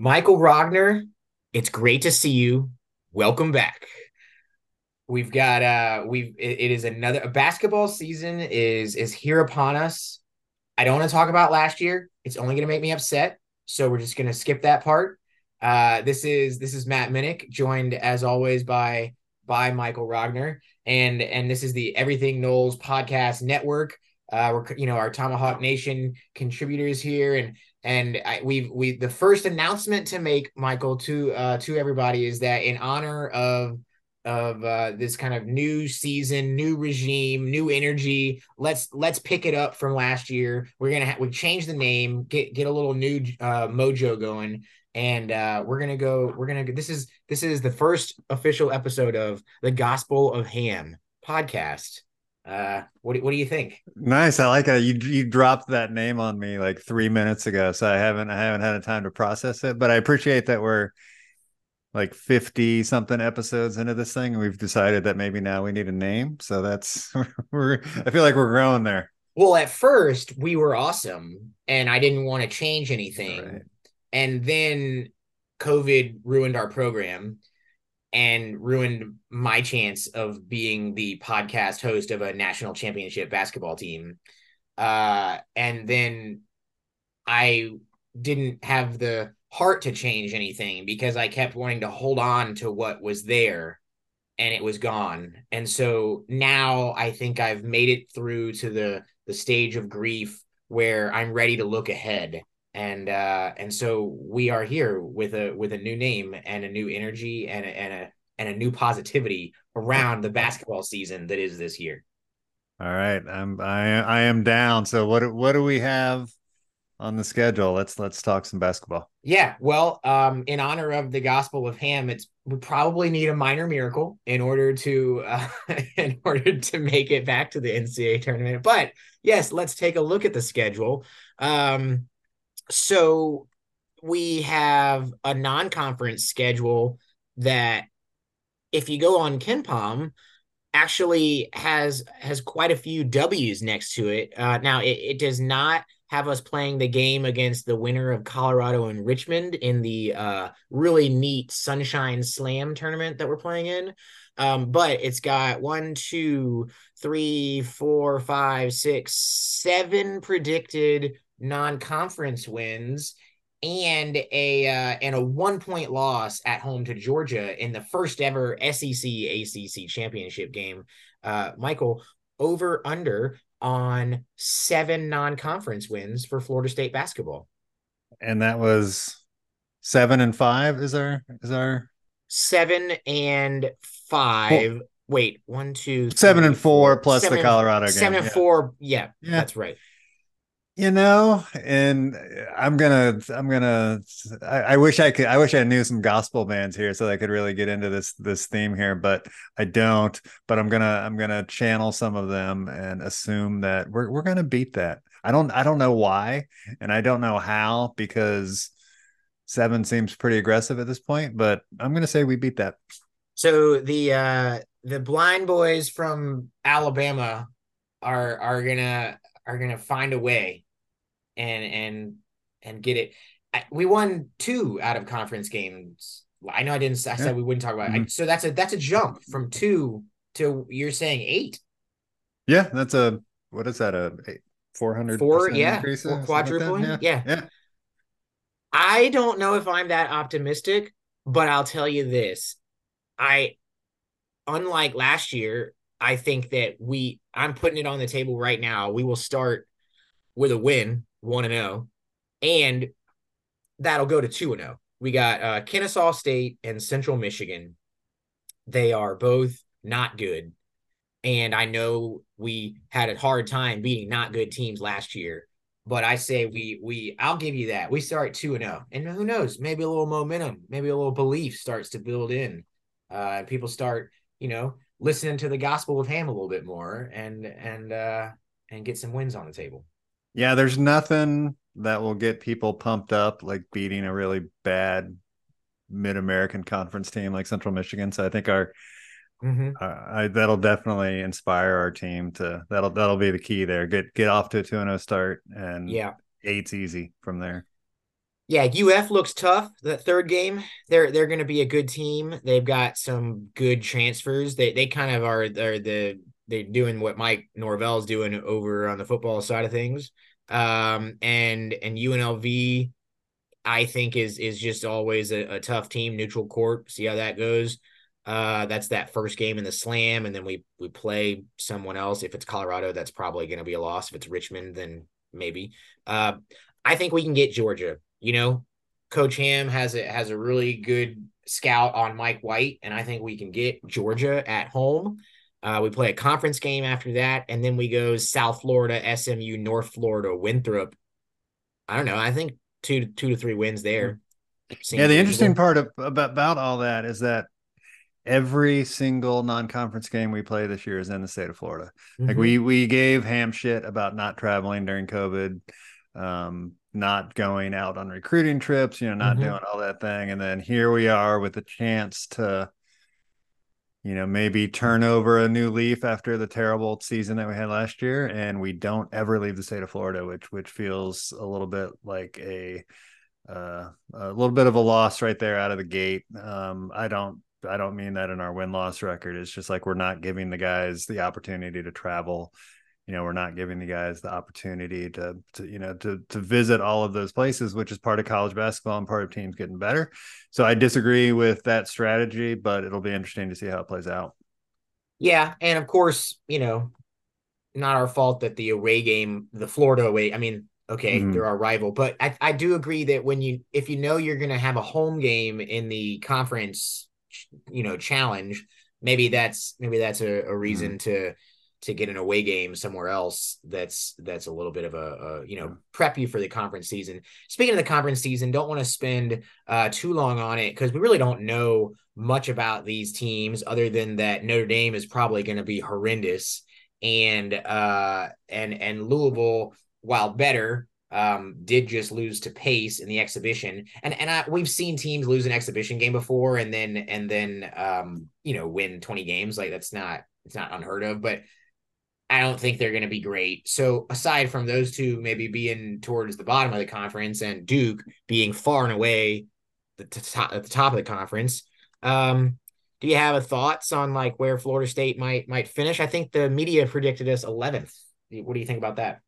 Michael Rogner, it's great to see you. Welcome back. We've got uh we've it, it is another basketball season is is here upon us. I don't want to talk about last year. It's only going to make me upset. So we're just going to skip that part. Uh this is this is Matt Minnick joined as always by by Michael Rogner and and this is the Everything Noles podcast network. Uh we're you know our Tomahawk Nation contributors here. And and I, we've we the first announcement to make Michael to uh to everybody is that in honor of of uh this kind of new season new regime new energy let's let's pick it up from last year. We're gonna have we change the name get get a little new uh mojo going. And uh we're gonna go we're gonna this is this is the first official episode of the gospel of ham podcast uh, what do, what do you think? Nice, I like it. You you dropped that name on me like three minutes ago, so I haven't I haven't had a time to process it. But I appreciate that we're like fifty something episodes into this thing, and we've decided that maybe now we need a name. So that's we're I feel like we're growing there. Well, at first we were awesome, and I didn't want to change anything, right. and then COVID ruined our program and ruined my chance of being the podcast host of a national championship basketball team. Uh, and then I didn't have the heart to change anything because I kept wanting to hold on to what was there and it was gone. And so now I think I've made it through to the the stage of grief where I'm ready to look ahead. And uh and so we are here with a with a new name and a new energy and a, and a and a new positivity around the basketball season that is this year. All right, I'm I I am down. So what what do we have on the schedule? Let's let's talk some basketball. Yeah, well, um, in honor of the Gospel of Ham, it's we probably need a minor miracle in order to uh, in order to make it back to the NCAA tournament. But yes, let's take a look at the schedule. Um, so we have a non-conference schedule that if you go on KenPom, actually has has quite a few W's next to it. Uh, now it, it does not have us playing the game against the winner of Colorado and Richmond in the uh, really neat Sunshine Slam tournament that we're playing in. Um, but it's got one, two, three, four, five, six, seven predicted non-conference wins and a uh, and a one point loss at home to Georgia in the first ever SEC ACC championship game. Uh, Michael over under on seven non conference wins for Florida State basketball, and that was seven and five. Is our is our seven and five. Well, Wait, one, two, three, seven and four, four plus seven, the Colorado game. Seven and yeah. four. Yeah, yeah, that's right you know and i'm gonna i'm gonna I, I, wish i could i wish i knew some gospel bands here so i could really get into this this theme here but i don't. But i'm gonna i'm gonna channel some of them and assume that we're, we're gonna beat that. I don't i don't know why and i don't know how because seven seems pretty aggressive at this point but i'm gonna say we beat that. So the uh the blind boys from alabama are are gonna are gonna find a way and and and get it. we won two out of conference games. I know I didn't. I said we wouldn't talk about it. Mm-hmm. I, so that's a that's a jump from two to you're saying eight. Yeah, that's a what is that a four hundred four yeah four quadrupling like yeah. yeah I don't know if I'm that optimistic, but I'll tell you this. I unlike last year, I think that we I'm putting it on the table right now. We will start with a win, 1 and 0, and that'll go to 2 and 0. We got uh Kennesaw State and Central Michigan. They are both not good. And I know we had a hard time beating not good teams last year. But I say we we I'll give you that. We start 2 and 0. And who knows, maybe a little momentum, maybe a little belief starts to build in. Uh people start, you know, listening to the gospel of ham a little bit more and and uh and get some wins on the table. Yeah, there's nothing that will get people pumped up like beating a really bad mid-American conference team like Central Michigan. So I think our Mm-hmm. Uh, I, that'll definitely inspire our team to that'll that'll be the key there. Get get off to a 2 0 start and yeah, eight's easy from there. Yeah, UF looks tough. The third game, they're they're going to be a good team. They've got some good transfers. They they kind of are they're the they're doing what Mike Norvell's doing over on the football side of things. Um and and UNLV I think is is just always a, a tough team, neutral court. See how that goes. Uh, that's that first game in the slam, and then we we play someone else. If it's Colorado, that's probably going to be a loss. If it's Richmond, then maybe. Uh, I think we can get Georgia. You know, Coach Ham has a has a really good scout on Mike White, and I think we can get Georgia at home. Uh, we play a conference game after that, and then we go South Florida, SMU, North Florida, Winthrop. I don't know. I think two two to three wins there. Seems yeah, the interesting part of, about about all that is that every single non-conference game we play this year is in the state of Florida. Mm-hmm. Like we we gave ham shit about not traveling during COVID, um, not going out on recruiting trips, you know, not mm-hmm. doing all that thing, and then here we are with a chance to, you know, maybe turn over a new leaf after the terrible season that we had last year, and we don't ever leave the state of Florida, which which feels a little bit like a uh, a little bit of a loss right there out of the gate. Um, I don't I don't mean that in our win loss record. It's just like we're not giving the guys the opportunity to travel. You know, we're not giving the guys the opportunity to, to you know, to to visit all of those places, which is part of college basketball and part of teams getting better. So I disagree with that strategy, but it'll be interesting to see how it plays out. Yeah, and of course, you know, not our fault that the away game, the Florida away. I mean, okay, mm-hmm. they're our rival, but I, I do agree that when you if you know you're going to have a home game in the conference you know challenge maybe that's maybe that's a, a reason mm-hmm. to to get an away game somewhere else that's that's a little bit of a, a, you know prep you for the conference season. Speaking of the conference season don't want to spend uh too long on it because we really don't know much about these teams other than that notre dame is probably going to be horrendous. And uh and and louisville while better um, did just lose to Pace in the exhibition, and and I, we've seen teams lose an exhibition game before, and then and then um, you know win twenty games. Like that's not it's not unheard of, but I don't think they're going to be great. So aside from those two, maybe being towards the bottom of the conference, and Duke being far and away the top at the top of the conference, um, do you have a thoughts on like where Florida State might might finish? I think the media predicted us eleventh. What do you think about that?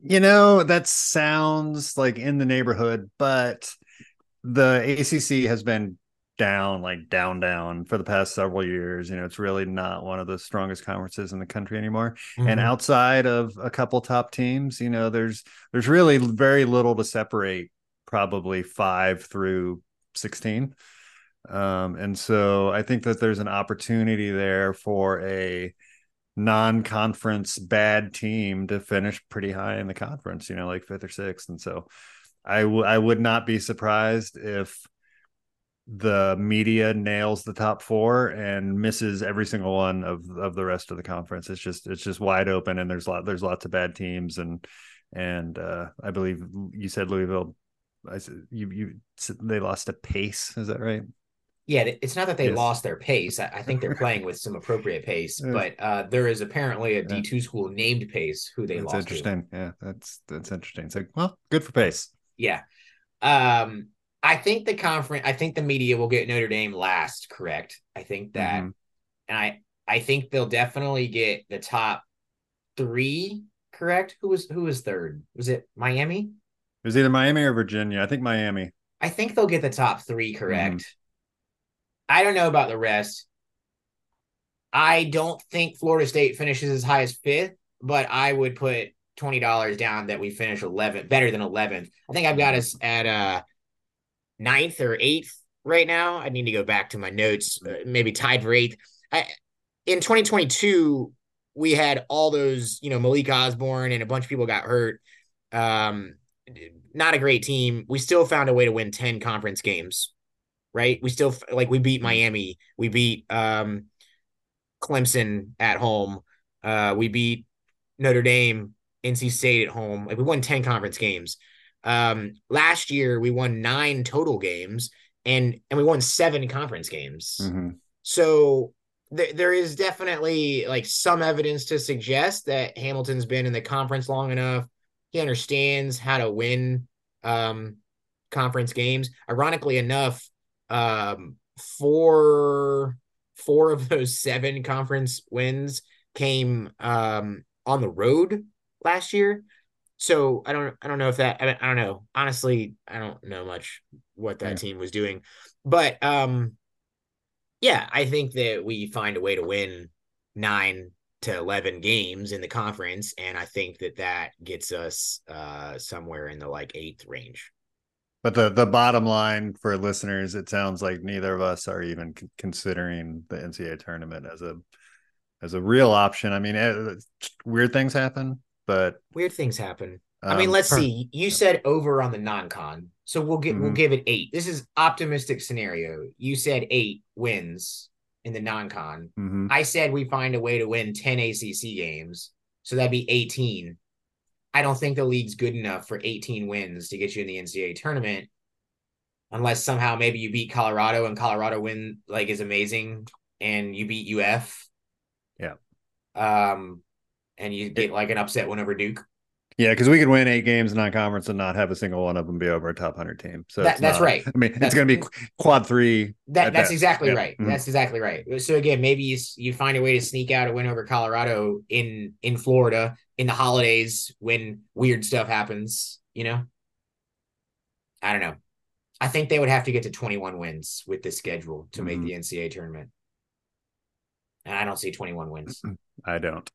You know, that sounds like in the neighborhood, but the ACC has been down, like down, down for the past several years. You know, it's really not one of the strongest conferences in the country anymore. Mm-hmm. And outside of a couple top teams, you know, there's there's really very little to separate probably five through 16. Um, and so I think that there's an opportunity there for a non-conference bad team to finish pretty high in the conference, you know, like fifth or sixth. And so I, w- I would not be surprised if the media nails the top four and misses every single one of of the rest of the conference. It's just it's just wide open, and there's lot there's lots of bad teams, and and uh, I believe you said Louisville. I said you you they lost a pace. Is that right? Yeah, it's not that they yes. lost their pace. I, think they're playing with some appropriate pace, but uh, there is apparently a D two school named Pace who they that's lost. Interesting. To. Yeah, that's that's interesting. It's like, well, good for Pace. Yeah, um, I think the conference. I think the media will get Notre Dame last. Correct. I think that, mm-hmm. and I I think they'll definitely get the top three. Correct. Who was who was third? Was it Miami? It was either Miami or Virginia. I think Miami. I think they'll get the top three correct. Mm-hmm. I don't know about the rest. I don't think Florida State finishes as high as fifth, but I would put twenty dollars down that we finish 11th, better than 11th. I think I've got us at uh ninth or eighth right now. I need to go back to my notes, uh, maybe tied for eighth. I, in 2022, we had all those, you know, Malik Osborne and a bunch of people got hurt. Um, not a great team. We still found a way to win 10 conference games, right? We still like we beat Miami, we beat um Clemson at home, uh, we beat Notre Dame, NC State at home. Like we won 10 conference games. Um, last year we won nine total games and and we won seven conference games. Mm-hmm. So th- there is definitely like some evidence to suggest that Hamilton's been in the conference long enough. He understands how to win um, conference games. Ironically enough, um, four four of those seven conference wins came um, on the road last year. So I don't I don't know if that I, I don't know. Honestly, I don't know much what that yeah. team was doing. But um yeah, I think that we find a way to win 9 to 11 games in the conference and I think that that gets us uh somewhere in the like 8th range. But the the bottom line for listeners, it sounds like neither of us are even c- considering the NCAA tournament as a as a real option. I mean, it, eh, weird things happen but weird things happen. Um, I mean, um, let's see. You said over on the non-con, so we'll get mm-hmm. we'll give it eight. This is optimistic scenario. You said eight wins in the non-con. Mm-hmm. I said we find a way to win ten ACC games, so that'd be eighteen. I don't think the league's good enough for eighteen wins to get you in the NCAA tournament, unless somehow maybe you beat Colorado and Colorado win like is amazing, and you beat UF. Yeah. Um, and you get like an upset win over Duke. Yeah, because we could win eight games in non-conference and not have a single one of them be over a top hundred team. So that, that's not, right. I mean, that's, it's going to be quad three. That that's exactly yeah. right. Mm-hmm. That's exactly right. So again, maybe you you find a way to sneak out a win over Colorado in in Florida in the holidays when weird stuff happens. You know, I don't know. I think they would have to get to 21 wins with this schedule to make mm-hmm. the NCAA tournament, and I don't see 21 wins. I don't.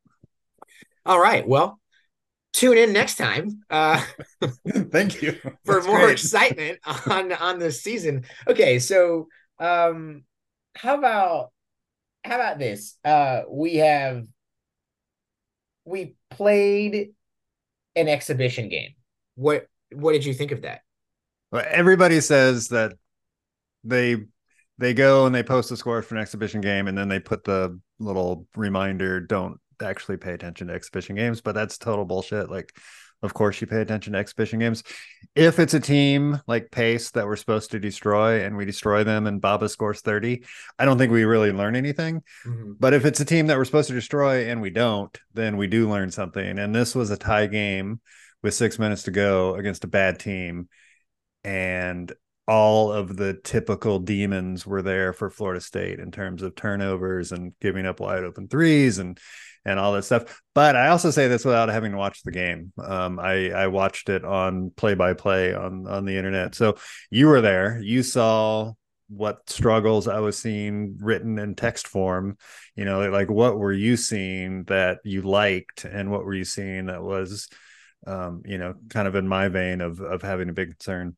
All right. Well, tune in next time. Uh, Thank you for That's more great. excitement on on this season. Okay, so um, how about how about this? Uh, we have we played an exhibition game. What what did you think of that? Well, everybody says that they they go and they post the score for an exhibition game and then they put the little reminder don't actually pay attention to exhibition games, but that's total bullshit. Like, of course, you pay attention to exhibition games. If it's a team like Pace that we're supposed to destroy and we destroy them and Baba scores 30, I don't think we really learn anything. Mm-hmm. But if it's a team that we're supposed to destroy and we don't, then we do learn something. And this was a tie game with six minutes to go against a bad team. And all of the typical demons were there for Florida State in terms of turnovers and giving up wide open threes and and all that stuff. But I also say this without having to watch the game. Um, I I watched it on play by play on on the internet. So you were there. You saw what struggles I was seeing written in text form. You know, like what were you seeing that you liked, and what were you seeing that was, um, you know, kind of in my vein of of having a big concern.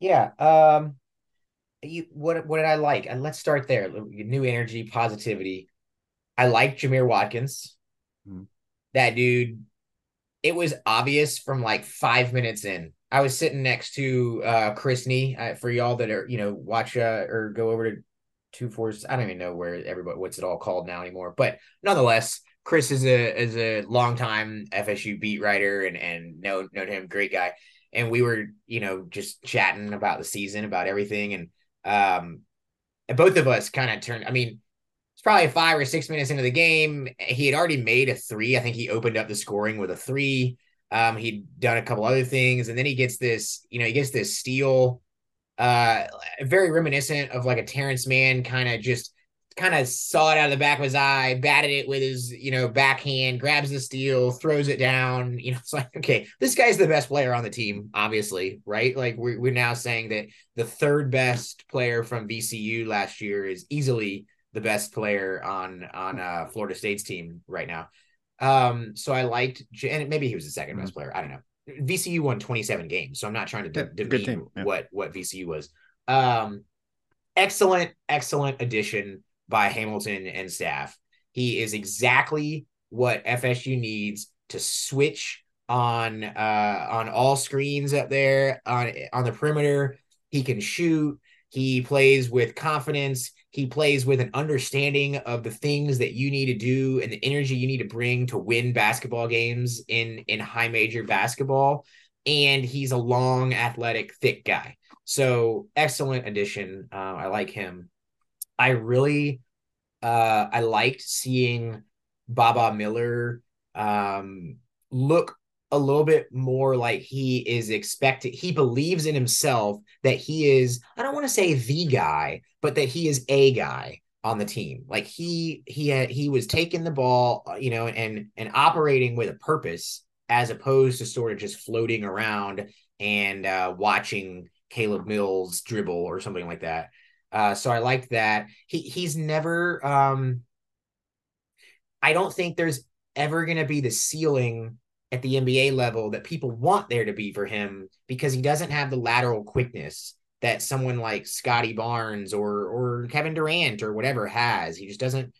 Yeah. Um. You what what did I like? And let's start there. New energy, positivity. I like Jamir Watkins. Mm-hmm. That dude, it was obvious from like five minutes in. I was sitting next to uh Chris Nee uh, for y'all that are you know watch uh, or go over to two fours. I don't even know where everybody what's it all called now anymore. But nonetheless, Chris is a is a longtime FSU beat writer and and know know him, great guy. And we were you know just chatting about the season, about everything, and um, both of us kind of turned. I mean, probably five or six minutes into the game. He had already made a three. I think he opened up the scoring with a three. Um, he'd done a couple other things, and then he gets this, you know, he gets this steal, uh, very reminiscent of like a Terrence Mann kind of just kind of saw it out of the back of his eye, batted it with his, you know, backhand, grabs the steal, throws it down. You know, it's like, okay, this guy's the best player on the team, obviously, right? Like we're, we're now saying that the third best player from VCU last year is easily the best player on on uh, Florida State's team right now. Um, so I liked, and maybe he was the 2nd mm-hmm. best player. I don't know. VCU won 27 games, so I'm not trying to de- yeah, demean yeah. what what VCU was. Um, excellent, excellent addition by Hamilton and staff. He is exactly what FSU needs to switch on uh on all screens up there on on the perimeter. He can shoot. He plays with confidence. He plays with an understanding of the things that you need to do and the energy you need to bring to win basketball games in in high major basketball. And he's a long, athletic, thick guy. So excellent addition. Uh, I like him. I really uh, I liked seeing Baba Miller um, look a little bit more like he is expected. He believes in himself that he is, I don't want to say the guy, but that he is a guy on the team. Like he he had he was taking the ball, uh, you know, and and operating with a purpose as opposed to sort of just floating around and uh, watching Caleb Mills dribble or something like that. Uh, so I liked that. He he's never. Um, I don't think there's ever going to be the ceiling at the NBA level that people want there to be for him because he doesn't have the lateral quickness that someone like Scottie Barnes or or Kevin Durant or whatever has. He just doesn't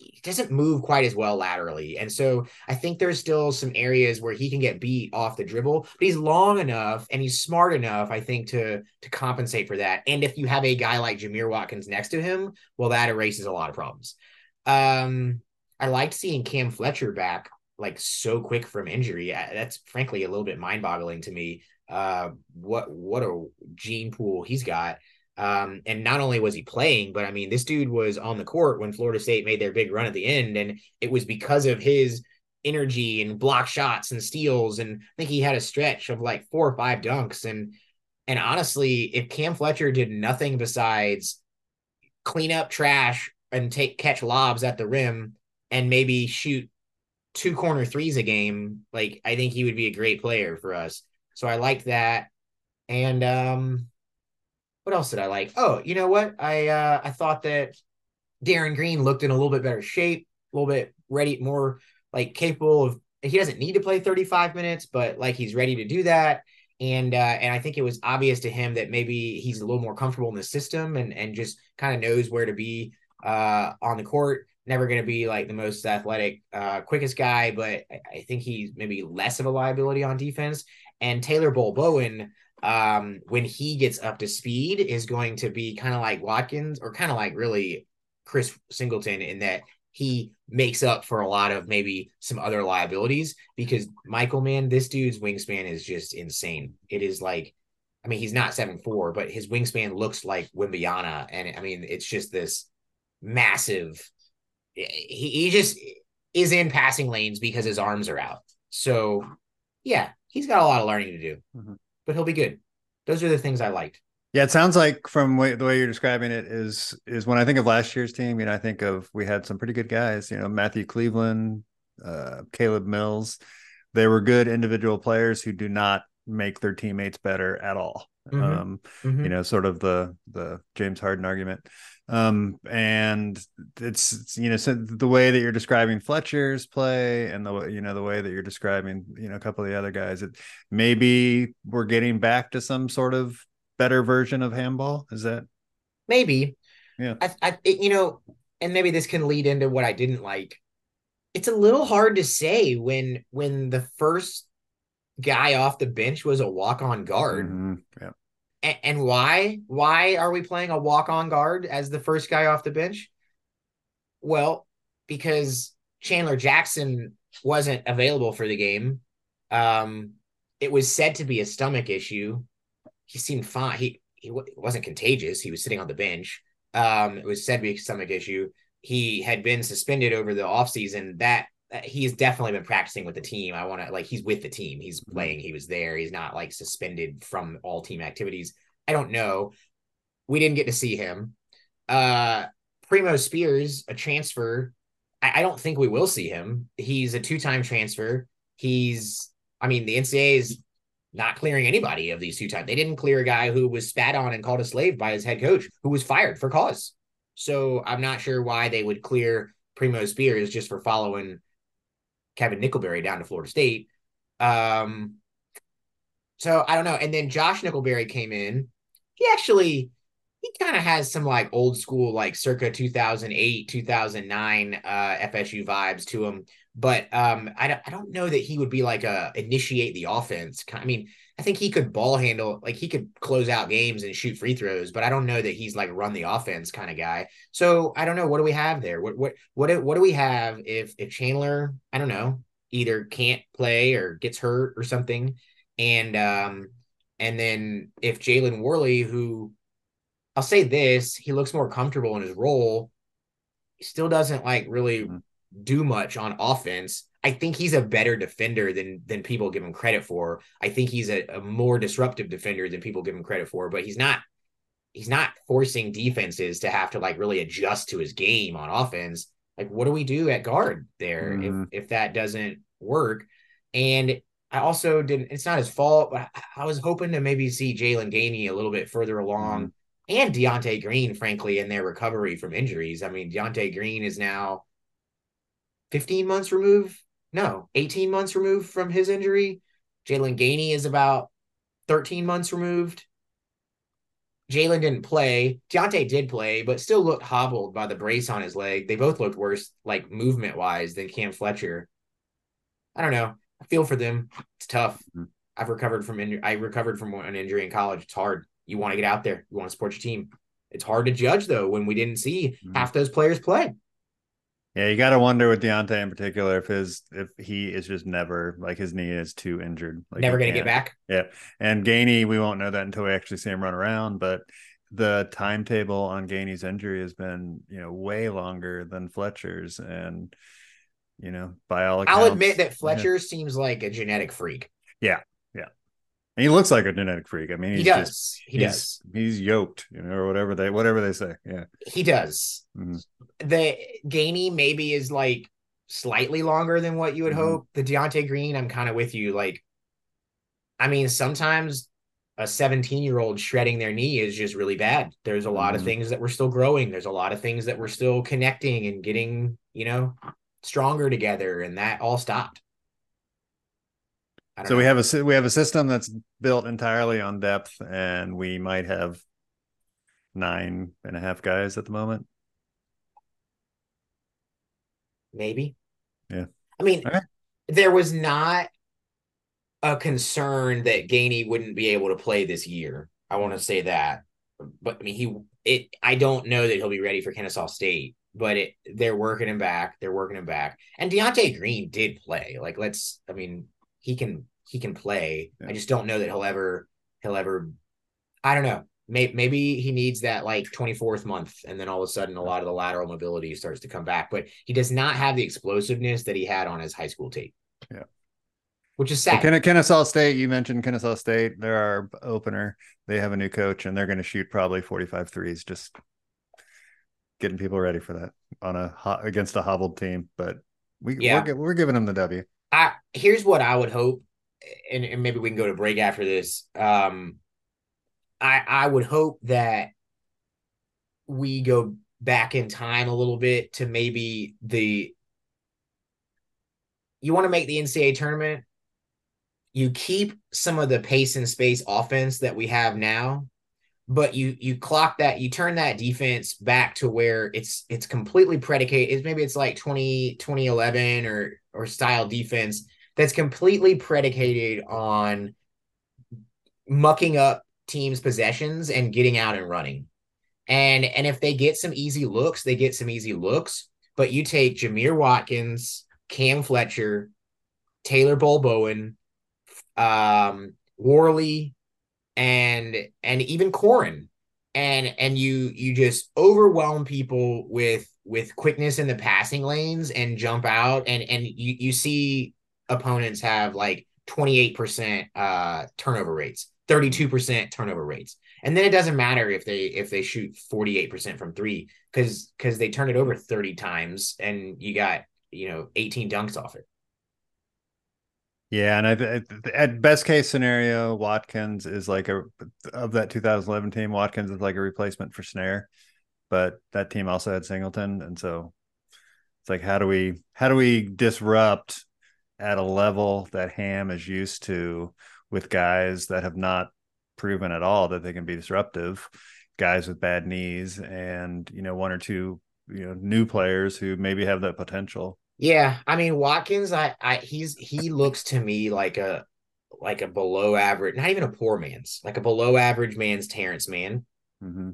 he doesn't move quite as well laterally. And so I think there's still some areas where he can get beat off the dribble, but he's long enough and he's smart enough, I think, to to compensate for that. And if you have a guy like Jamir Watkins next to him, well, that erases a lot of problems. Um, I liked seeing Cam Fletcher back like so quick from injury. That's frankly a little bit mind-boggling to me. Uh, what what a gene pool he's got. Um, and not only was he playing, but I mean, this dude was on the court when Florida State made their big run at the end, and it was because of his energy and block shots and steals. And I think he had a stretch of like four or five dunks. And and honestly, if Cam Fletcher did nothing besides clean up trash and take catch lobs at the rim and maybe shoot two corner threes a game, like I think he would be a great player for us. So I like that. And um what else did I like? Oh, you know what? I uh, I thought that Darin Green looked in a little bit better shape, a little bit ready, more like capable of. He doesn't need to play 35 minutes, but like he's ready to do that. And uh, and I think it was obvious to him that maybe he's a little more comfortable in the system and and just kind of knows where to be uh, on the court. Never going to be like the most athletic, uh, quickest guy, but I, think he's maybe less of a liability on defense. And Taylor Bol Bowen, um, when he gets up to speed is going to be kind of like Watkins or kind of like really Chris Singleton in that he makes up for a lot of maybe some other liabilities because Michael, man, this dude's wingspan is just insane. It is like, I mean, he's not seven four, but his wingspan looks like Wembanyama, and I mean, it's just this massive. He, he just is in passing lanes because his arms are out. So, yeah, he's got a lot of learning to do. Mm-hmm but he'll be good. Those are the things I liked. Yeah, it sounds like from way, the way you're describing it is is when I think of last year's team, you know, I think of we had some pretty good guys, you know, Matthew Cleveland, uh, Caleb Mills. They were good individual players who do not make their teammates better at all. Mm-hmm. Um, mm-hmm. you know, sort of the the James Harden argument. Um, and it's you know so the way that you're describing Fletcher's play and the you know the way that you're describing you know a couple of the other guys, it maybe we're getting back to some sort of better version of handball. Is that maybe? Yeah, I, I it, you know, and maybe this can lead into what I didn't like. It's a little hard to say when when the first guy off the bench was a walk on guard. Mm-hmm. Yeah and why? Why are we playing a walk on guard as the first guy off the bench? Well, because Chandler Jackson wasn't available for the game. Um, it was said to be a stomach issue. He seemed fine. He he wasn't contagious. He was sitting on the bench. Um, it was said to be a stomach issue. He had been suspended over the offseason. That he's definitely been practicing with the team. I want to like he's with the team. He's mm-hmm. playing. He was there. He's not like suspended from all team activities. I don't know. We didn't get to see him. Uh Primo Spears, a transfer. I, I don't think we will see him. He's a two-time transfer. He's, I mean, the NCAA is not clearing anybody of these two times. They didn't clear a guy who was spat on and called a slave by his head coach, who was fired for cause. So I'm not sure why they would clear Primo Spears just for following Kevin Nickelberry down to Florida State. Um, so I don't know. And then Josh Nickelberry came in. He actually he kind of has some like old school, like circa 2008, 2009 uh, FSU vibes to him. But um, I don't, I don't know that he would be like a initiate the offense. I mean, I think he could ball handle, like he could close out games and shoot free throws, but I don't know that he's like run the offense kind of guy. So I don't know. What do we have there? What what what what do we have if if Chandler, I don't know, either can't play or gets hurt or something, and um and then if Jalen Warley, who I'll say this, he looks more comfortable in his role. Still doesn't like really mm-hmm. do much on offense. I think he's a better defender than than people give him credit for. I think he's a, a more disruptive defender than people give him credit for, but he's not he's not forcing defenses to have to like really adjust to his game on offense. Like, what do we do at guard there mm-hmm. if if that doesn't work? And I also didn't. It's not his fault, but I was hoping to maybe see Jaylan Gainey a little bit further along. Mm-hmm and De'Ante Green, frankly, in their recovery from injuries. I mean, De'Ante Green is now 15 months removed. No, 18 months removed from his injury. Jaylan Gainey is about 13 months removed. Jaylan didn't play. De'Ante did play, but still looked hobbled by the brace on his leg. They both looked worse, like movement wise, than Cam Fletcher. I don't know. I feel for them. It's tough. Mm-hmm. I've recovered from injury. I recovered from an injury in college. It's hard you want to get out there, you want to support your team. It's hard to judge though when we didn't see mm-hmm. half those players play. Yeah, you got to wonder with De'Ante in particular if his if he is just never like his knee is too injured, like never going to get back. Yeah, and Gainey, we won't know that until we actually see him run around. But the timetable on Gainey's injury has been you know way longer than Fletcher's, and you know by all accounts, I'll admit that Fletcher yeah. seems like a genetic freak. Yeah, and he looks like a genetic freak. I mean, he does. Just, he he's, does. He's yoked, you know, or whatever they whatever they say. Yeah, he does. Mm-hmm. The Gainey maybe is like slightly longer than what you would mm-hmm. hope. The De'Ante Green, I'm kind of with you. Like, I mean, sometimes a 17 year old shredding their knee is just really bad. There's a lot mm-hmm. of things that we're still growing. There's a lot of things that we're still connecting and getting, you know, stronger together, and that all stopped. So know. we have a we have a system that's built entirely on depth, and we might have nine and a half guys at the moment. Maybe. Yeah. I mean, right. there was not a concern that Gainey wouldn't be able to play this year. I want to say that, but I mean, he it. I don't know that he'll be ready for Kennesaw State, but it they're working him back. They're working him back. And De'Ante Green did play. Like, let's. I mean, he can he can play. Yeah. I just don't know that he'll ever he'll ever. I don't know. Maybe, maybe he needs that like 24th month, and then all of a sudden, a lot of the lateral mobility starts to come back. But he does not have the explosiveness that he had on his high school tape. Yeah, which is sad. Ken- Kennesaw State, you mentioned Kennesaw State. They're our opener. They have a new coach, and they're going to shoot probably 45 threes. Just getting people ready for that on a hot against a hobbled team. But we yeah. we're, we're giving them the W. I here's what I would hope and, and maybe we can go to break after this. Um, I I would hope that we go back in time a little bit to maybe the you want to make the NCAA tournament, you keep some of the pace and space offense that we have now, but you you clock that, you turn that defense back to where it's it's completely predicated. It's maybe it's like 20, 2011 or or style defense that's completely predicated on mucking up teams' possessions and getting out and running. And and if they get some easy looks, they get some easy looks. But you take Jamir Watkins, Cam Fletcher, Taylor Bol Bowen, um, Warley, and and even Corhen, and and you you just overwhelm people with with quickness in the passing lanes and jump out and and you you see opponents have like 28% uh, turnover rates. 32% turnover rates. And then it doesn't matter if they if they shoot 48% from 3 cuz cuz they turn it over 30 times and you got, you know, 18 dunks off it. Yeah, and I, at best case scenario, Watkins is like a of that 2011 team. Watkins is like a replacement for Snaer, but that team also had Singleton, and so it's like how do we how do we disrupt at a level that Ham is used to with guys that have not proven at all that they can be disruptive, guys with bad knees, and you know one or two you know new players who maybe have that potential. Yeah, I mean Watkins, I, I he's he looks to me like a like a below average, not even a poor man's, like a below average man's Terrence Mann. Mm-hmm.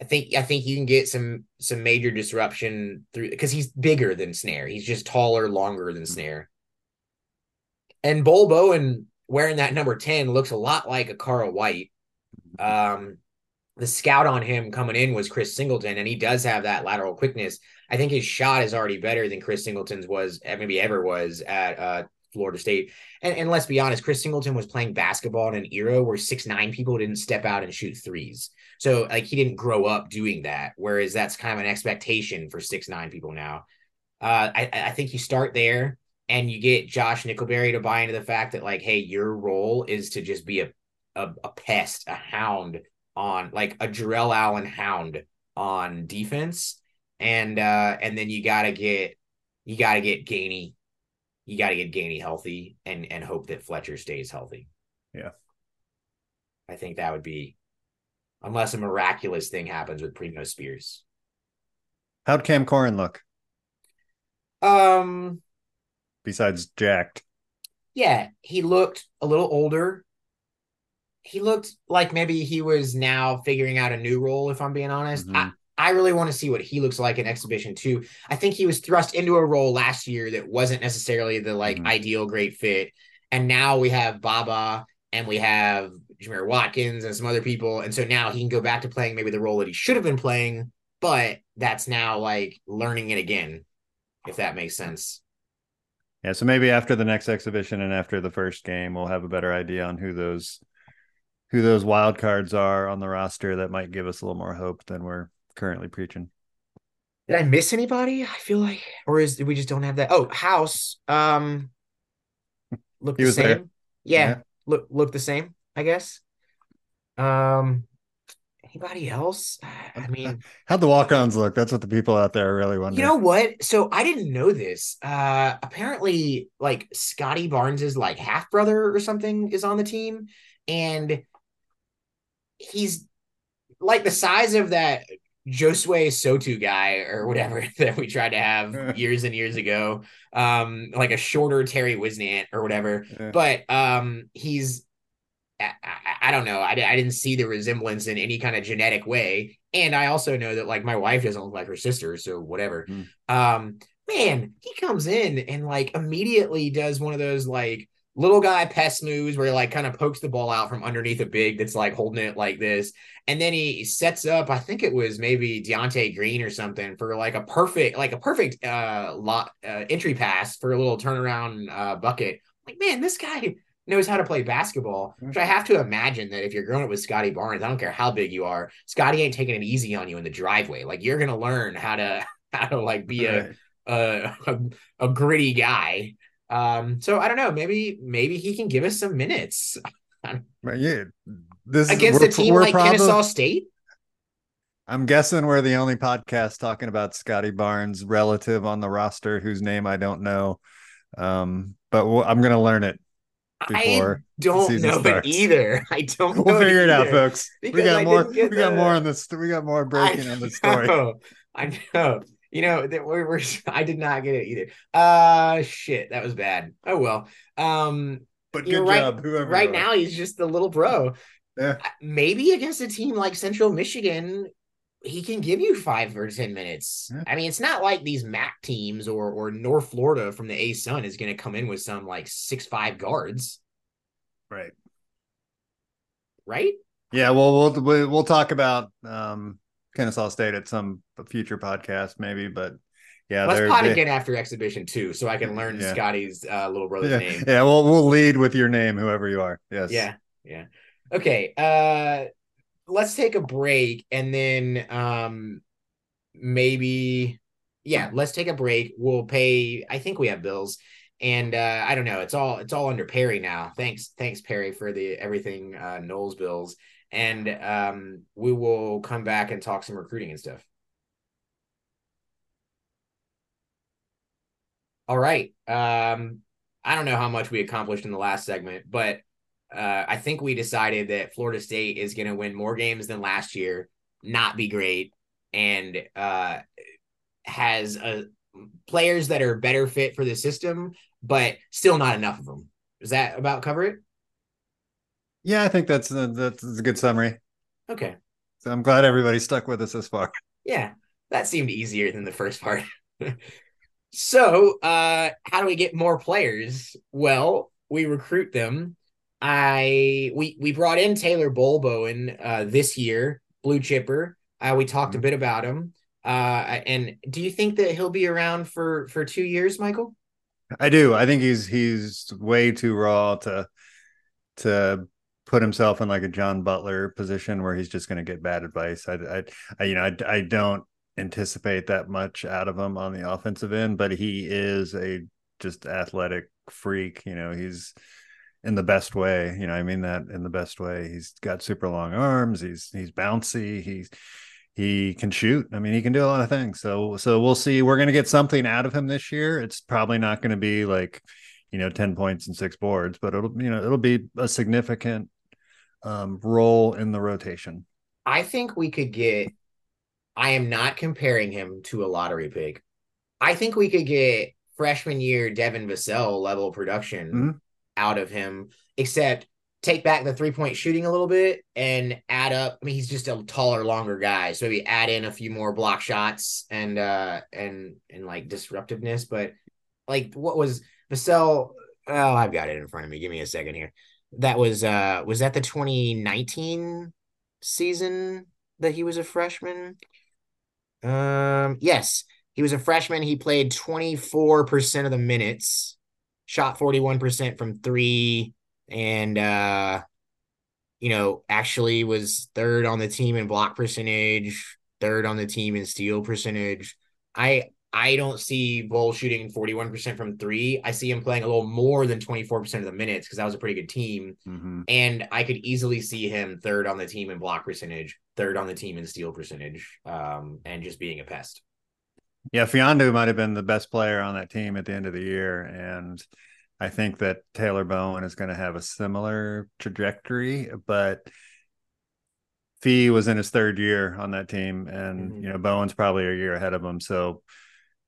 I think I think you can get some some major disruption through because he's bigger than Snaer. He's just taller, longer than Snaer. And Bol Bowen wearing that number 10 looks a lot like Okaro White. Um, the scout on him coming in was Chris Singleton, and he does have that lateral quickness. I think his shot is already better than Chris Singleton's was, maybe ever was at uh, Florida State. And, and let's be honest, Chris Singleton was playing basketball in an era where six nine people didn't step out and shoot threes. So like he didn't grow up doing that. Whereas that's kind of an expectation for six nine people now. Uh, I, I think you start there and you get Josh Nickelberry to buy into the fact that like, hey, your role is to just be a a, a pest, a hound on like a Jarrell Allen hound on defense, and uh and then you gotta get you gotta get Gainey, you gotta get Gainey healthy and and hope that Fletcher stays healthy. Yeah, I think that would be unless a miraculous thing happens with Primo Spears. How'd Cam Corhen look? Um, besides jacked. Yeah, he looked a little older. He looked like maybe he was now figuring out a new role, if I'm being honest. Mm-hmm. I, I really want to see what he looks like in exhibition too. I think he was thrust into a role last year that wasn't necessarily the like mm-hmm. ideal great fit. And now we have Baba and we have Jamir Watkins and some other people. And so now he can go back to playing maybe the role that he should have been playing, but that's now like learning it again, if that makes sense. Yeah, so maybe after the next exhibition and after the first game, we'll have a better idea on who those who those wild cards are on the roster that might give us a little more hope than we're currently preaching. Did I miss anybody? I feel like, or is we just don't have that? Oh, House. Um, look the same. Yeah, yeah, look look the same. I guess. Um, Anybody else? I mean, how'd the walk-ons look? That's what the people out there really wondering. You know what? So I didn't know this. Uh apparently, like Scottie Barnes's like half brother or something is on the team, and he's like the size of that Josue Sotu guy or whatever that we tried to have years and years ago. Um, like a shorter Terry Whisnant or whatever. Yeah. But um, he's I, I, don't know. I, I didn't see the resemblance in any kind of genetic way. And I also know that like my wife doesn't look like her sister, so whatever. Mm. Um, man, he comes in and like immediately does one of those like little guy pest moves where he like kind of pokes the ball out from underneath a big that's like holding it like this. And then he sets up, I think it was maybe De'Ante Green or something for like a perfect, like a perfect uh lot uh, entry pass for a little turnaround uh bucket. Like, man, this guy knows how to play basketball, which I have to imagine that if you're growing up with Scottie Barnes, I don't care how big you are, Scottie ain't taking it easy on you in the driveway. Like you're gonna learn how to how to like be a a, a, a gritty guy. Um, so I don't know, maybe maybe he can give us some minutes. yeah, this against a team like probably, Kennesaw State. I'm guessing we're the only podcast talking about Scottie Barnes' relative on the roster whose name I don't know. Um, but I'm going to learn it I don't know starts. it either. I don't. We'll figure it, it out, folks. We got I more. We the... got more on this. We got more breaking on the story. I know. You know that we're, we're. I did not get it either. Uh, shit, that was bad. Oh well. Um, but good right, job, whoever. Right now, he's just the little bro. Yeah. Maybe against a team like Central Michigan, he can give you five or ten minutes. Yeah. I mean, it's not like these MAC teams or or North Florida from the ASUN is going to come in with some like six five guards, right? Right? Yeah. Well, we'll we'll talk about um, Kennesaw State at some future podcast, maybe, but. Yeah, let's pot again after exhibition too, so I can learn yeah. Scottie's uh, little brother's yeah. name. Yeah, well, we'll lead with your name, whoever you are. Yes. Yeah, yeah. Okay. Uh let's take a break and then um maybe yeah, let's take a break. We'll pay I think we have bills. And uh I don't know, it's all it's all under Perry now. Thanks, thanks, Perry, for the everything uh Noles bills. And um we will come back and talk some recruiting and stuff. All right. Um, I don't know how much we accomplished in the last segment, but uh, I think we decided that Florida State is going to win more games than last year, not be great, and uh, has a, uh, players that are better fit for the system, but still not enough of them. Does that about cover it? Yeah, I think that's a, that's a good summary. Okay. So I'm glad everybody stuck with us this far. Yeah, that seemed easier than the first part. so, uh, how do we get more players? Well, we recruit them I we we brought in Taylor Bol Bowen uh, this year, blue chipper. Uh, we talked mm-hmm. a bit about him. Uh, and do you think that he'll be around for for two years, Michael? I do. I think he's he's way too raw to to put himself in like a John Butler position where he's just going to get bad advice. I, I, I you know, I, I don't anticipate that much out of him on the offensive end, but he is a just athletic freak. You know, he's in the best way. You know, I mean that in the best way. He's got super long arms. He's he's bouncy. He's he can shoot. I mean, he can do a lot of things. So so we'll see. We're going to get something out of him this year. It's probably not going to be like you know 10 points and six boards, but it'll you know it'll be a significant um, role in the rotation. I think we could get. I am not comparing him to a lottery pick. I think we could get freshman year Devin Vassell level production mm-hmm out of him, except take back the three point shooting a little bit and add up. I mean, he's just a taller, longer guy, so maybe add in a few more block shots and uh and and like disruptiveness. But like, what was Vassell? Oh, I've got it in front of me. Give me a second here. That was uh was that the 2019 season that he was a freshman? Um, yes, he was a freshman. He played 24% of the minutes shot 41% from three and uh you know actually was third on the team in block percentage third on the team in steal percentage. I i don't see Bol shooting 41% from three. I see him playing a little more than 24% of the minutes because that was a pretty good team. Mm-hmm. and i could easily see him third on the team in block percentage third on the team in steal percentage um and just being a pest yeah, Mfiondu might have been the best player on that team at the end of the year, and I think that Taylor Bowen is going to have a similar trajectory, but Fee was in his third year on that team, and mm-hmm. you know Bowen's probably a year ahead of him. So,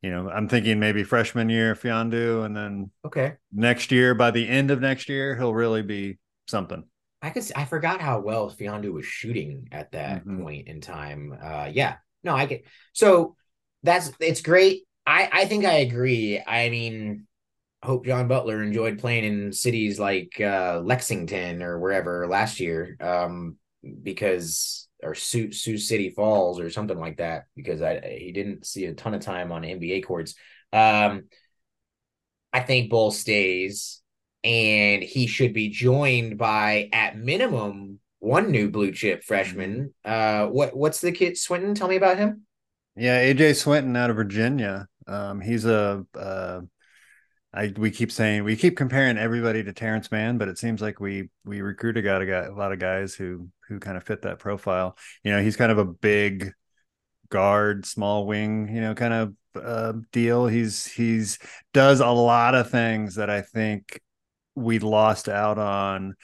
you know, I'm thinking maybe freshman year Mfiondu, and then okay next year by the end of next year he'll really be something. I could I forgot how well Mfiondu was shooting at that mm-hmm. point in time. Uh, yeah, no, I get so that's it's great. I I think I agree. I mean, hope John Butler enjoyed playing in cities like uh, Lexington or wherever last year, um, because or Sioux, Sioux City Falls or something like that, because I he didn't see a ton of time on NBA courts. Um, I think Bull stays, and he should be joined by at minimum one new blue chip freshman. Uh, what what's the kid Swinton? Tell me about him. Yeah, AJ Swinton out of Virginia. Um, he's a uh, I we keep saying we keep comparing everybody to Terrence Mann, but it seems like we we recruit a guy, a, guy, a lot of guys who who kind of fit that profile. You know, he's kind of a big guard, small wing, you know, kind of uh, deal. He's he's does a lot of things that I think we lost out on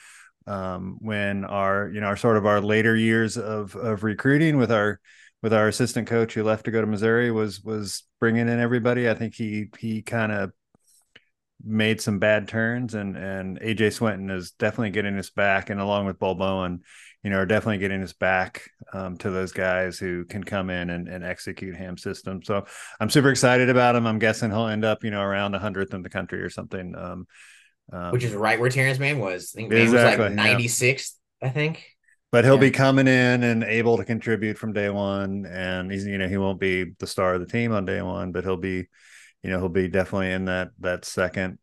um, when our you know our sort of our later years of of recruiting with our with our assistant coach who left to go to Missouri was was bringing in everybody. I think he he kind of made some bad turns, and and AJ Swinton is definitely getting us back, and along with Bol Bowen, you know, are definitely getting us back um, to those guys who can come in and, and execute ham system. So I'm super excited about him. I'm guessing he'll end up, you know, around the hundredth in the country or something. Um, um, Which is right where Terrence Mann was. I think Mann exactly, was like 96th, yeah. I think but he'll yeah. be coming in and able to contribute from day one and he's you know he won't be the star of the team on day one but he'll be you know he'll be definitely in that that second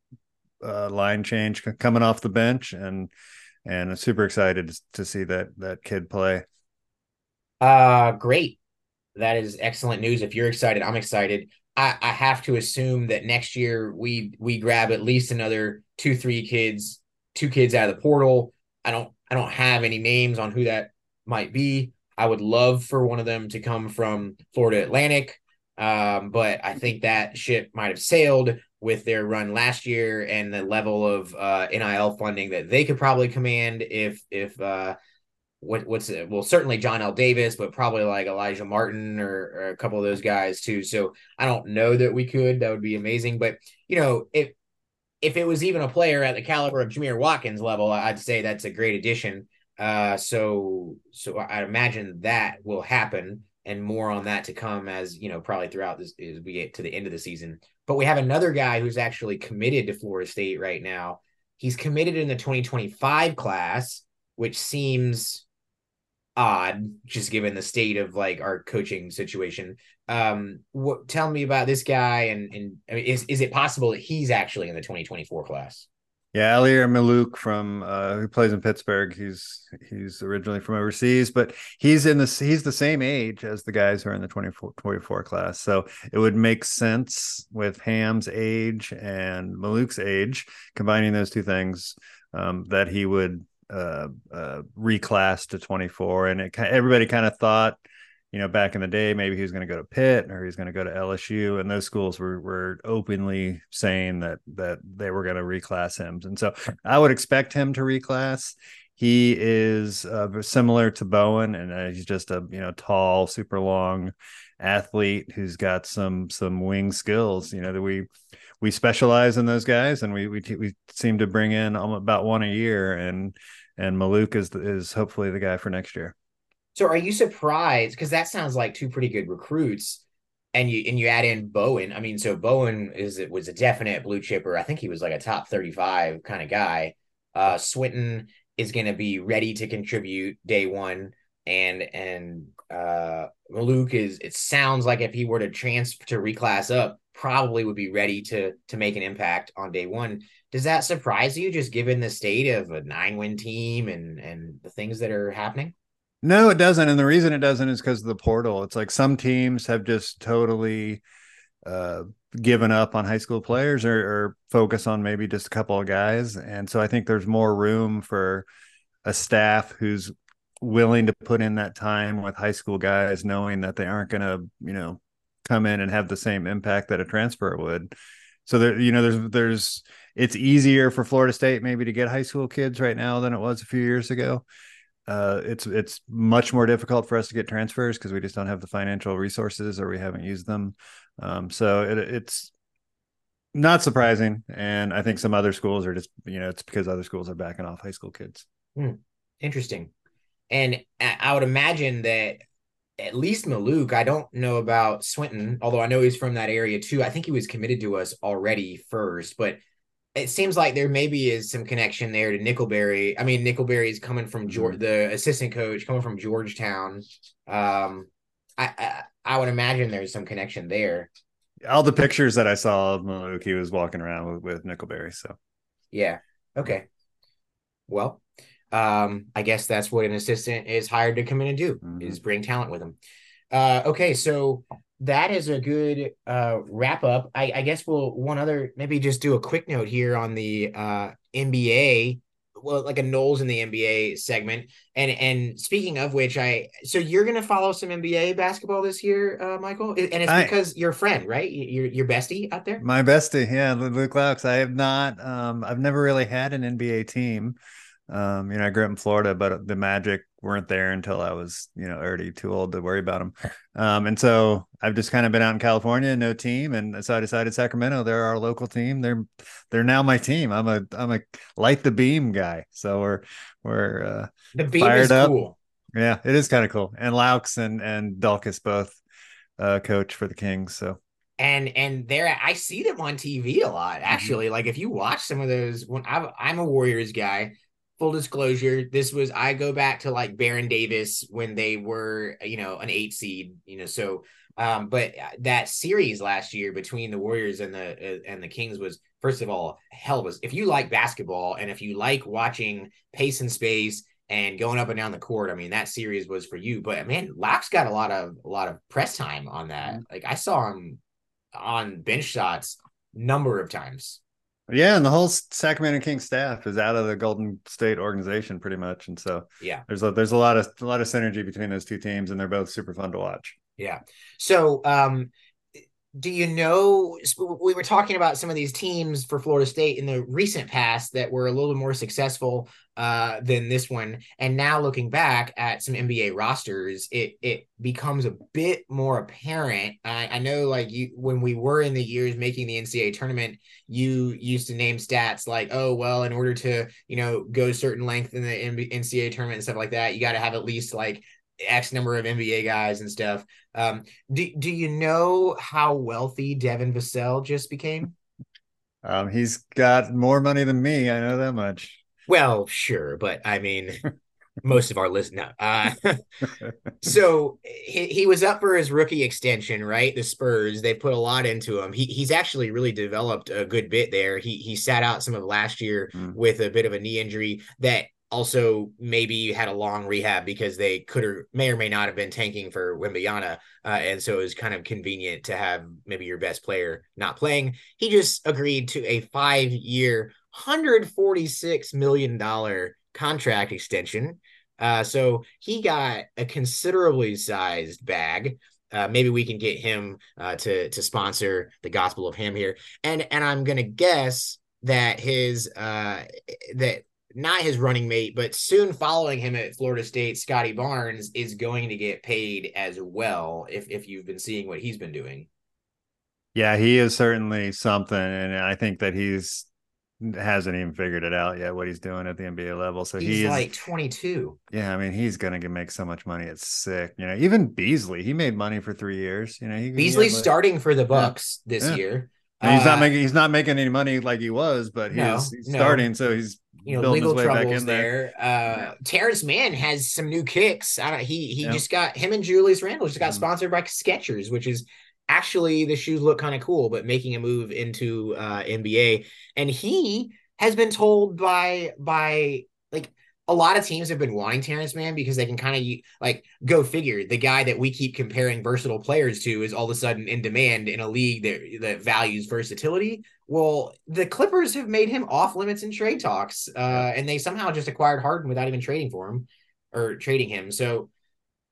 uh, line change coming off the bench and and I'm super excited to see that that kid play. Uh, great. That is excellent news. If you're excited, I'm excited. I, I have to assume that next year we we grab at least another two, three kids, two kids out of the portal. I don't I don't have any names on who that might be. I would love for one of them to come from Florida Atlantic. Um, but I think that ship might have sailed with their run last year and the level of uh, NIL funding that they could probably command if if uh, what what's it? well certainly Johnell Davis, but probably like Alijah Martin or, or, a couple of those guys too. So I don't know that we could. That would be amazing. But you know, if if it was even a player at the caliber of Jamir Watkins level, I'd say that's a great addition. Uh, so so I imagine that will happen, and more on that to come as you know probably throughout this as we get to the end of the season. But we have another guy who's actually committed to Florida State right now. He's committed in the 2025 class, which seems odd just given the state of like our coaching situation. Um what tell me about this guy and and I mean, is is it possible that he's actually in the 2024 class? Yeah Alier Maluk from uh who plays in Pittsburgh. He's he's originally from overseas but he's in this he's the same age as the guys who are in the 24 24 class. So it would make sense with Ham's age and Maluk's age combining those two things um that he would uh, uh, reclass to 24, and it everybody kind of thought, you know, back in the day, maybe he was going to go to Pitt or he's going to go to LSU, and those schools were were openly saying that that they were going to reclass him, and so I would expect him to reclass. He is uh, similar to Bowen, and he's just a you know tall, super long athlete who's got some some wing skills. You know that we we specialize in those guys, and we we we seem to bring in about one a year, and and Maluk is is hopefully the guy for next year. So are you surprised? Because that sounds like two pretty good recruits, and you and you add in Bowen. I mean, so Bowen is it was a definite blue chipper. I think he was like a top thirty five kind of guy. Uh, Swinton is going to be ready to contribute day one, and and uh, Maluk is. It sounds like if he were to transfer to reclass up, probably would be ready to to make an impact on day one. Does that surprise you, just given the state of a nine win team and and the things that are happening? No, it doesn't. And the reason it doesn't is because of the portal. It's like some teams have just totally uh, given up on high school players or, or focus on maybe just a couple of guys. And so I think there's more room for a staff who's willing to put in that time with high school guys, knowing that they aren't going to, you know, come in and have the same impact that a transfer would. So there, you know, there's there's it's easier for Florida State maybe to get high school kids right now than it was a few years ago. Uh, it's it's much more difficult for us to get transfers because we just don't have the financial resources or we haven't used them. Um, so it, it's not surprising, and I think some other schools are just you know it's because other schools are backing off high school kids. Hmm. Interesting, and I would imagine that at least Maluk. I don't know about Swinton, although I know he's from that area too. I think he was committed to us already first, but it seems like there maybe is some connection there to Nickelberry. I mean, Nickelberry is coming from George, mm-hmm. the assistant coach coming from Georgetown. Um, I, I, I would imagine there's some connection there. All the pictures that I saw of Maluk, he was walking around with, with Nickelberry. So, yeah, okay. Well, um, I guess that's what an assistant is hired to come in and do mm-hmm. is bring talent with them. Uh, okay, so that is a good uh, wrap up. I, I, guess we'll one other maybe just do a quick note here on the uh, NBA. Well, like a Noles in the NBA segment, and and speaking of which, I so you're gonna follow some NBA basketball this year, uh, Michael, and it's I, because your friend, right? Your your bestie out there. My bestie, yeah, Luke Loucks. I have not. Um, I've never really had an NBA team. Um, you know, I grew up in Florida, but the Magic weren't there until I was, you know, already too old to worry about them. Um, and so I've just kind of been out in California, no team, and so I decided Sacramento. They're our local team. They're they're now my team. I'm a I'm a light the beam guy. So we're we're uh, the beam is up. cool. Yeah, it is kind of cool. And Loucks and and Dulkys both uh, coach for the Kings. So and and there I see them on TV a lot. Mm-hmm. Actually, mm-hmm. like if you watch some of those, when i I'm a Warriors guy full disclosure, this was I go back to like Baron Davis when they were, you know, an eight seed, you know, so Um, but uh, that series last year between the Warriors and the uh, and the Kings was first of all hell was if you like basketball and if you like watching pace and space and going up and down the court, I mean that series was for you. But man, Loucks got a lot of a lot of press time on that. Mm-hmm. Like I saw him on bench shots number of times. Yeah, and the whole Sacramento Kings staff is out of the Golden State organization pretty much, and so yeah, there's a there's a lot of a lot of synergy between those two teams, and they're both super fun to watch. Yeah. So, um, do you know we were talking about some of these teams for Florida State in the recent past that were a little bit more successful uh, than this one, and now looking back at some NBA rosters, it it becomes a bit more apparent. I, I know, like you, when we were in the years making the NCAA tournament, you used to name stats like, oh well, in order to you know go certain length in the NCAA tournament and stuff like that, you got to have at least like X number of NBA guys and stuff. Um, do, do you know how wealthy Devin Vassell just became? Um, he's got more money than me. I know that much. Well, sure, but I mean, most of our list no. Uh, so he, he was up for his rookie extension, right? The Spurs they put a lot into him. He he's actually really developed a good bit there. He he sat out some of last year mm. with a bit of a knee injury that also maybe had a long rehab because they could or may or may not have been tanking for Wembanyama. Uh, and so it was kind of convenient to have maybe your best player not playing. He just agreed to a five year, 146 million dollar contract extension. Uh, so he got a considerably sized bag. Uh, maybe we can get him uh, to to sponsor the gospel of him here, and and I'm gonna guess that his uh that not his running mate, but soon following him at Florida State, Scottie Barnes is going to get paid as well. If if you've been seeing what he's been doing, yeah, he is certainly something, and I think that he's hasn't even figured it out yet what he's doing at the NBA level. So he's, he's like 22. Yeah, I mean he's gonna make so much money. It's sick. You know, even Beasley, he made money for three years. You know, he, Beasley's he starting for the Bucks yeah. this yeah. year. And he's not uh, making he's not making any money like he was, but no, he's, he's no. starting, so he's you know legal troubles there. there. Uh, Terrence Mann has some new kicks. I don't, he he just got him and Julius Randle just got mm-hmm. sponsored by Skechers, which is actually the shoes look kind of cool, but making a move into uh, NBA, and he has been told by by like a lot of teams have been wanting Terrence Mann because they can kind of like go figure the guy that we keep comparing versatile players to is all of a sudden in demand in a league that that values versatility. Well, the Clippers have made him off limits in trade talks, uh, and they somehow just acquired Harden without even trading for him or trading him. So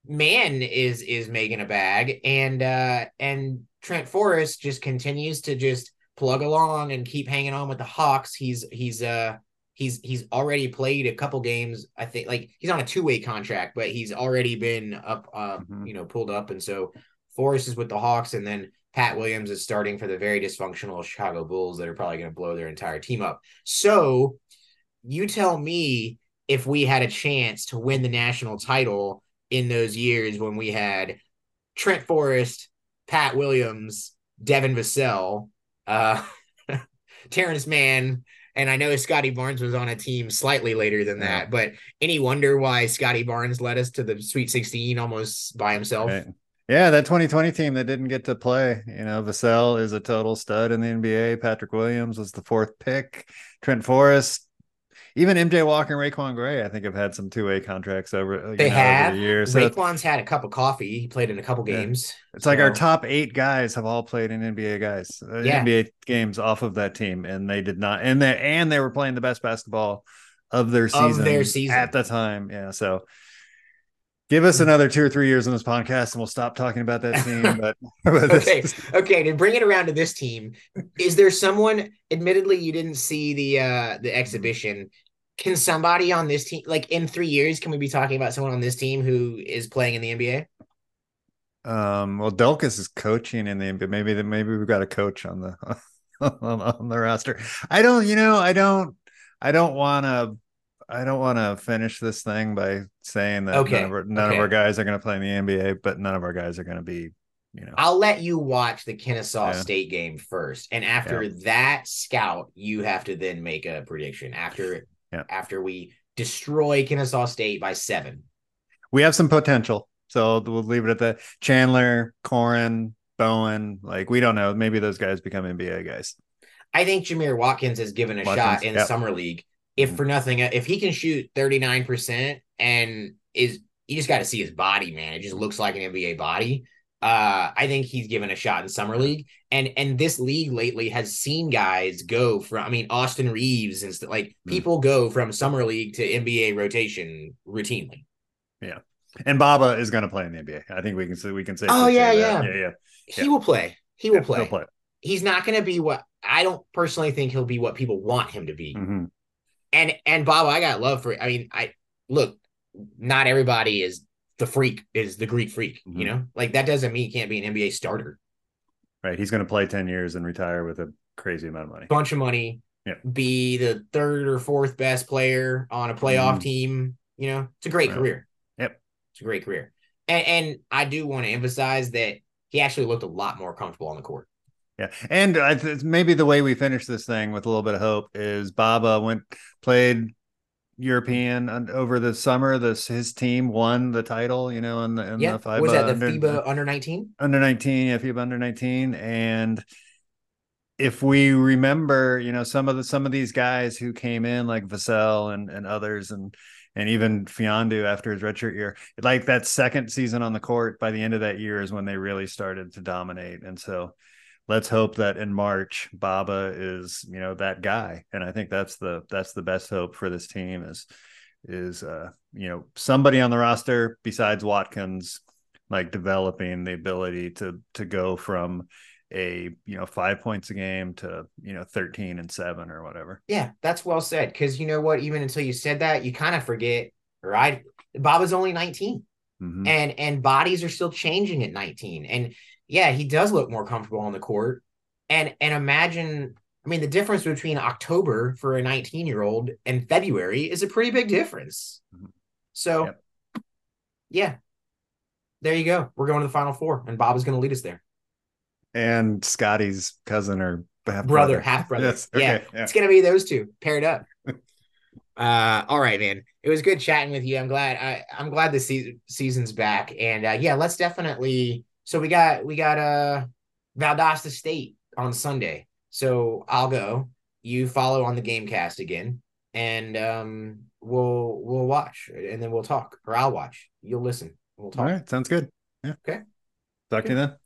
Mann is is making a bag, and uh, and Trent Forrest just continues to just plug along and keep hanging on with the Hawks. He's he's uh he's he's already played a couple games. I think like he's on a two way contract, but he's already been up, uh, mm-hmm. you know, pulled up, and so Forrest is with the Hawks, and then Pat Williams is starting for the very dysfunctional Chicago Bulls that are probably going to blow their entire team up. So you tell me if we had a chance to win the national title in those years when we had Trent Forrest, Pat Williams, Devin Vassell, uh, Terrence Mann, and I know Scottie Barnes was on a team slightly later than that, yeah. but any wonder why Scottie Barnes led us to the Sweet 16 almost by himself? Right. Yeah, that 2020 team that didn't get to play. You know, Vassell is a total stud in the NBA. Patrick Williams was the fourth pick. Trent Forrest even MJ Walker and RaiQuan Gray, I think, have had some two way contracts over. They know, have. Over the years. So RaiQuan's had a cup of coffee. He played in a couple games. It's so. like our top eight guys have all played in NBA guys, uh, yeah. NBA games off of that team, and they did not. And they and they were playing the best basketball of their season, of their season at the time. Yeah, so give us another two or three years on this podcast and we'll stop talking about that team but, but okay okay to bring it around to this team is there someone admittedly you didn't see the uh the exhibition can somebody on this team, like in three years, can we be talking about someone on this team who is playing in the NBA? Um, well, Dulkys is coaching in the NBA. Maybe that maybe we've got a coach on the on, on the roster. I don't, you know, I don't, I don't want to. I don't want to finish this thing by saying that okay. none, of our, none okay. of our guys are going to play in the NBA, but none of our guys are going to be you know. I'll let you watch the Kennesaw yeah. State game first, and after yeah. that scout, you have to then make a prediction. After yeah. after we destroy Kennesaw State by seven. We have some potential. So we'll leave it at that. Chandler, Corhen, Bowen, like we don't know. Maybe those guys become NBA guys. I think Jamir Watkins has given a Watkins, shot in yep. summer league. If for nothing, if he can shoot 39% and is you just got to see his body, man. It just looks like an NBA body. Uh, I think he's given a shot in summer league. And and this league lately has seen guys go from I mean Austin Reaves and st- like Mm. people go from summer league to NBA rotation routinely. Yeah, and Baba is going to play in the NBA. I think we can say we can say. Oh, yeah, yeah, yeah. yeah. He Yeah. will play. He will Yeah, play. play. He's not going to be what I don't personally think he'll be what people want him to be. Mhm. and and Bob, I got love for. I mean, I look. Not everybody is the freak. Is the Greek freak? Mhm. You know, like that doesn't mean he can't be an NBA starter. Right, he's going to play ten years and retire with a crazy amount of money. A bunch of money. Yeah. Be the third or fourth best player on a playoff Mhm. team. You know, it's a great Right. career. Yep. it's a great career. And and I do want to emphasize that he actually looked a lot more comfortable on the court. Yeah, and I th- maybe the way we finish this thing with a little bit of hope is Baba went played European and over the summer. This his team won the title, you know, in the in Yeah, the FIBA was that uh, the under, FIBA uh, under nineteen? under nineteen, yeah, FIBA under nineteen, and if we remember, you know, some of the some of these guys who came in like Vassell and and others and and even Fiondu after his redshirt year, like that second season on the court by the end of that year is when they really started to dominate. And so let's hope that in March Baba is, you know, that guy. And I think that's the that's the best hope for this team is is uh, you know, somebody on the roster besides Watkins like developing the ability to to go from a you know five points a game to you know 13 and seven or whatever Yeah, that's well said. Because you know what? Even until you said that, you kind of forget. Right? Baba's only nineteen. Mhm. and and bodies are still changing at 19 and yeah he does look more comfortable on the court. And and imagine i mean the difference between october for a 19 year old and february is a pretty big difference. Mhm. so Yep. yeah. There you go. We're going to the final four and bob is going to lead us there. And scotty's cousin or half brother half brother Yes, okay, yeah, yeah. it's going to be those two paired up. Uh all right man. It was good chatting with you. I'm glad i i'm glad the season season's back. And uh yeah let's definitely so we got we got uh valdosta state on sunday. So i'll go. You follow on the gamecast again and um we'll we'll watch and then we'll talk or i'll watch. You'll listen. We'll talk. All right. Sounds good. Yeah. Okay. talk to you then